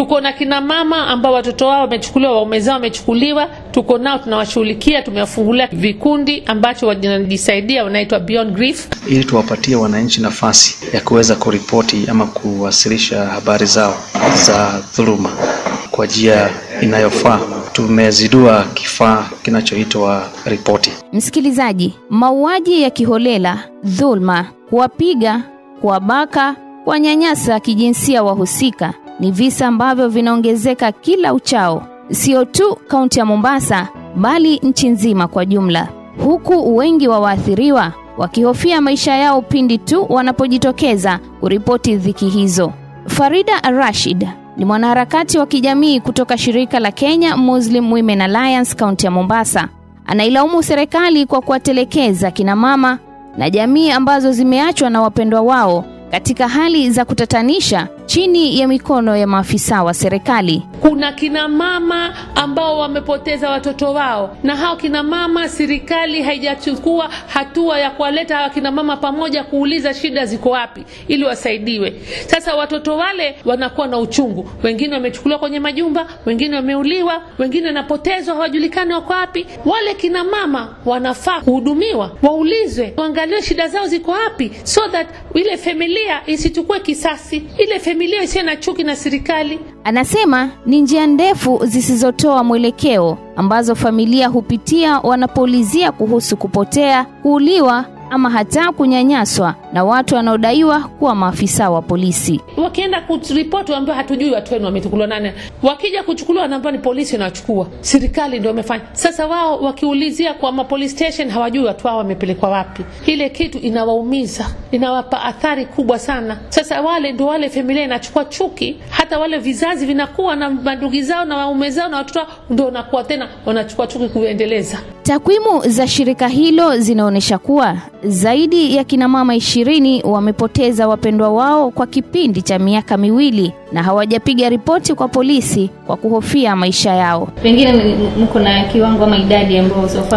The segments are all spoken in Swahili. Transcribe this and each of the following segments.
Tuko na kina mama ambao watoto wao wamechukuliwa, waume zao wamechukuliwa, tuko nao tunawashughulikia. Tumewafungulia vikundi ambacho wanajisaidia, wanaitwa Beyond Grief, ili tuwapatie wananchi nafasi ya kuweza kuripoti ama kuwasilisha habari zao za dhuluma kwa njia inayofaa. Tumezidua kifaa kinachoitwa ripoti. Msikilizaji, mauaji ya kiholela, dhulma, kuwapiga, kuwabaka, kuwanyanyasa kijinsia wahusika ni visa ambavyo vinaongezeka kila uchao, sio tu kaunti ya Mombasa bali nchi nzima kwa jumla, huku wengi wa waathiriwa wakihofia maisha yao pindi tu wanapojitokeza kuripoti dhiki hizo. Farida Rashid ni mwanaharakati wa kijamii kutoka shirika la Kenya Muslim Women Alliance kaunti ya Mombasa. Anailaumu serikali kwa kuwatelekeza kina mama na jamii ambazo zimeachwa na wapendwa wao katika hali za kutatanisha chini ya mikono ya maafisa wa serikali. Kuna kina mama ambao wamepoteza watoto wao, na hao kina mama, serikali haijachukua hatua ya kuwaleta hawa kina mama pamoja, kuuliza shida ziko wapi ili wasaidiwe. Sasa watoto wale wanakuwa na uchungu, wengine wamechukuliwa kwenye majumba, wengine wameuliwa, wengine wanapotezwa, hawajulikani wako wapi. Wale kina mama wanafaa kuhudumiwa, waulizwe, waangaliwe shida zao ziko wapi, so that ile familia isichukue kisasi, ile familia isiwe na chuki na serikali. Anasema ni njia ndefu zisizotoa mwelekeo ambazo familia hupitia wanapoulizia kuhusu kupotea, kuuliwa ama hata kunyanyaswa na watu wanaodaiwa kuwa maafisa wa polisi. Wakienda kuripoti waambiwa hatujui watu wenu wamechukuliwa nani. Wakija kuchukuliwa wanaambiwa ni polisi wanachukua, serikali ndio wamefanya. Sasa wao wakiulizia kwa mapolice station hawajui watu wao wamepelekwa wapi. Ile kitu inawaumiza, inawapa athari kubwa sana. Sasa wale ndio wale familia inachukua chuki, hata wale vizazi vinakuwa na mandugu zao na waume zao na watoto ndio wanakuwa tena wanachukua chuki kuendeleza. Takwimu za shirika hilo zinaonyesha kuwa zaidi ya kina mama ishirini wamepoteza wapendwa wao kwa kipindi cha miaka miwili na hawajapiga ripoti kwa polisi kwa kuhofia maisha yao. Pengine mko na kiwango ama idadi ambao sofa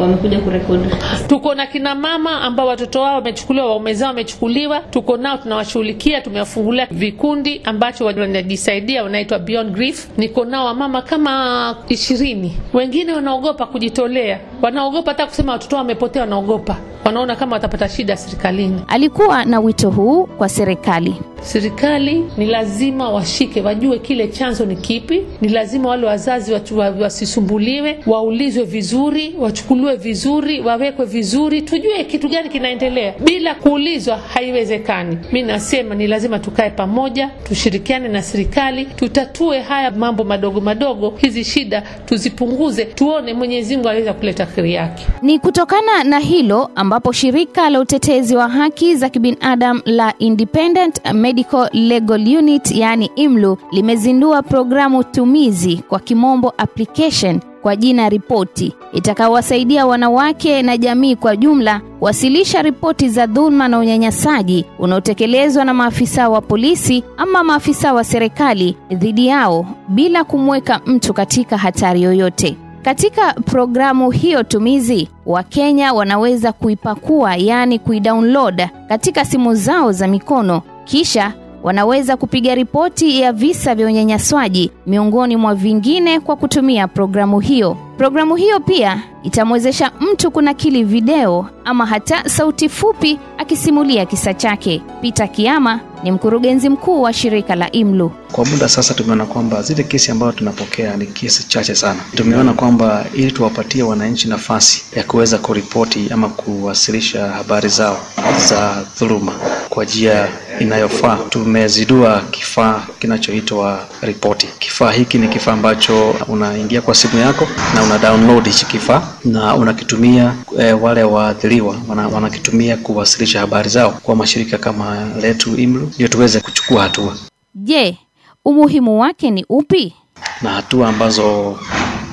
wamekuja kurekodi? Tuko na kina mama ambao watoto wao wamechukuliwa, waume zao wamechukuliwa, tuko nao tunawashughulikia. Tumewafungulia vikundi ambacho wanajisaidia, wanaitwa Beyond Grief. Niko nao wamama kama ishirini. Wengine wanaogopa kujitolea, wanaogopa hata kusema watoto wao wamepotea, wanaogopa wanaona kama watapata shida serikalini. Alikuwa na wito huu kwa serikali. Serikali ni lazima washike, wajue kile chanzo ni kipi. Ni lazima wale wazazi wasisumbuliwe, waulizwe vizuri, wachukuliwe vizuri, wawekwe vizuri, tujue kitu gani kinaendelea. Bila kuulizwa haiwezekani. Mi nasema ni lazima tukae pamoja, tushirikiane na serikali, tutatue haya mambo madogo madogo, hizi shida tuzipunguze, tuone Mwenyezi Mungu aweza kuleta kheri yake. Ni kutokana na hilo ambapo shirika la utetezi wa haki za kibinadamu la Independent Medical Legal Unit yaani IMLU limezindua programu tumizi kwa kimombo application kwa jina ripoti itakayowasaidia wanawake na jamii kwa jumla kuwasilisha ripoti za dhulma na unyanyasaji unaotekelezwa na maafisa wa polisi ama maafisa wa serikali dhidi yao bila kumweka mtu katika hatari yoyote. Katika programu hiyo tumizi, Wakenya wanaweza kuipakua yaani kuidownload katika simu zao za mikono kisha wanaweza kupiga ripoti ya visa vya unyanyaswaji miongoni mwa vingine kwa kutumia programu hiyo. Programu hiyo pia itamwezesha mtu kunakili video ama hata sauti fupi akisimulia kisa chake. Peter Kiama ni mkurugenzi mkuu wa shirika la IMLU. Kwa muda sasa tumeona kwamba zile kesi ambazo tunapokea ni kesi chache sana. Tumeona kwamba ili tuwapatie wananchi nafasi ya kuweza kuripoti ama kuwasilisha habari zao za dhuluma kwa njia inayofaa, tumezidua kifaa kinachoitwa ripoti. Kifaa hiki ni kifaa ambacho unaingia kwa simu yako na una download hichi kifaa na unakitumia e, wale waathiriwa wana, wanakitumia kuwasilisha habari zao kwa mashirika kama letu IMLU ndio tuweze kuchukua hatua. Je, umuhimu wake ni upi? Na hatua ambazo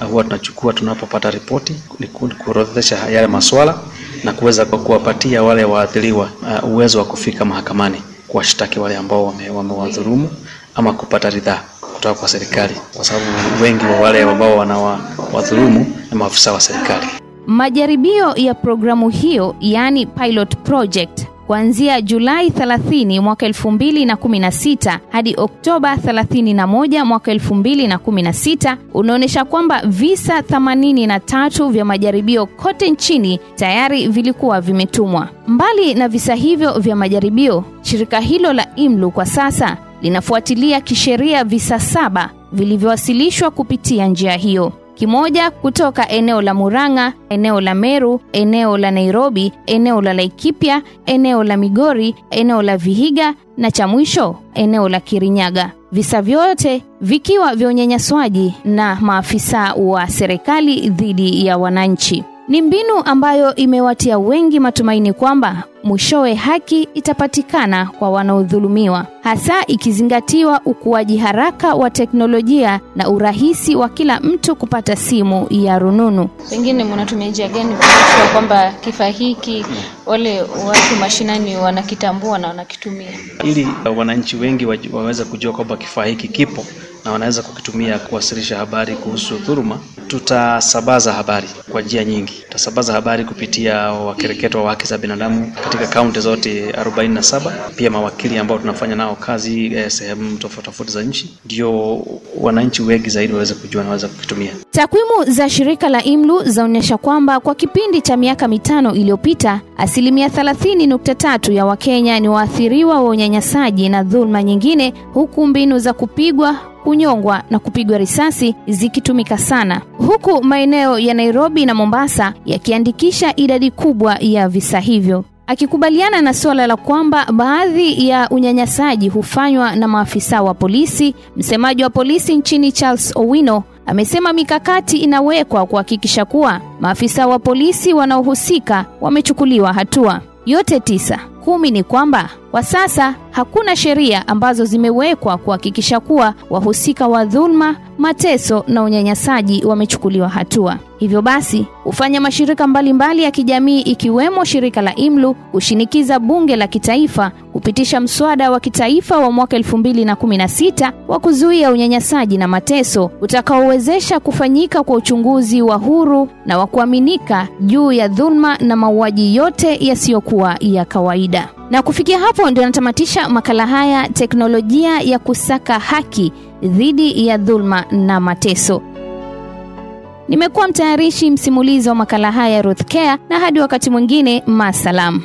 huwa tunachukua tunapopata ripoti ni kuorodhesha yale maswala na kuweza kuwapatia wale waathiriwa uh, uwezo wa kufika mahakamani kuwashtaki wale ambao wamewadhulumu wame ama kupata ridhaa kutoka kwa serikali, kwa sababu wengi wa wale ambao wanawadhulumu ni maafisa wa serikali. Majaribio ya programu hiyo yaani pilot project kuanzia Julai 30 mwaka 2016 hadi Oktoba 31 mwaka 2016 unaonyesha kwamba visa 83 vya majaribio kote nchini tayari vilikuwa vimetumwa. Mbali na visa hivyo vya majaribio, shirika hilo la IMLU kwa sasa linafuatilia kisheria visa saba vilivyowasilishwa kupitia njia hiyo kimoja kutoka eneo la Murang'a, eneo la Meru, eneo la Nairobi, eneo la Laikipia, eneo la Migori, eneo la Vihiga na cha mwisho eneo la Kirinyaga. Visa vyote vikiwa vya unyanyaswaji na maafisa wa serikali dhidi ya wananchi. Ni mbinu ambayo imewatia wengi matumaini kwamba mwishowe haki itapatikana kwa wanaodhulumiwa, hasa ikizingatiwa ukuaji haraka wa teknolojia na urahisi wa kila mtu kupata simu ya rununu. Pengine mnatumia njia gani kuhakikisha kwamba kifaa hiki wale watu mashinani wanakitambua na wanakitumia? ili wananchi wengi waweze kujua kwamba kifaa hiki kipo na wanaweza kukitumia kuwasilisha habari kuhusu dhuluma. Tutasambaza habari kwa njia nyingi. Tutasambaza habari kupitia wakereketo wa haki za binadamu katika kaunti zote 47, pia mawakili ambao tunafanya nao kazi eh, sehemu tofauti tofauti za nchi, ndio wananchi wengi zaidi waweze kujua na waweze kukitumia. Takwimu za shirika la IMLU zaonyesha kwamba kwa kipindi cha miaka mitano iliyopita, asilimia 30.3 ya Wakenya ni waathiriwa wa unyanyasaji na dhulma nyingine, huku mbinu za kupigwa kunyongwa na kupigwa risasi zikitumika sana, huku maeneo ya Nairobi na Mombasa yakiandikisha idadi kubwa ya visa hivyo. Akikubaliana na suala la kwamba baadhi ya unyanyasaji hufanywa na maafisa wa polisi, msemaji wa polisi nchini Charles Owino amesema mikakati inawekwa kuhakikisha kuwa maafisa wa polisi wanaohusika wamechukuliwa hatua. Yote tisa. Kumi ni kwamba kwa sasa hakuna sheria ambazo zimewekwa kuhakikisha kuwa wahusika wa dhulma, mateso na unyanyasaji wamechukuliwa hatua. Hivyo basi hufanya mashirika mbalimbali ya kijamii ikiwemo shirika la IMLU kushinikiza bunge la kitaifa kupitisha mswada wa kitaifa wa mwaka 2016 wa kuzuia unyanyasaji na mateso utakaowezesha kufanyika kwa uchunguzi wa huru na wa kuaminika juu ya dhulma na mauaji yote yasiyokuwa ya kawaida. Na kufikia hapo ndio natamatisha makala haya teknolojia ya kusaka haki dhidi ya dhulma na mateso. Nimekuwa mtayarishi msimulizi wa makala haya Ruth Care, na hadi wakati mwingine, masalam.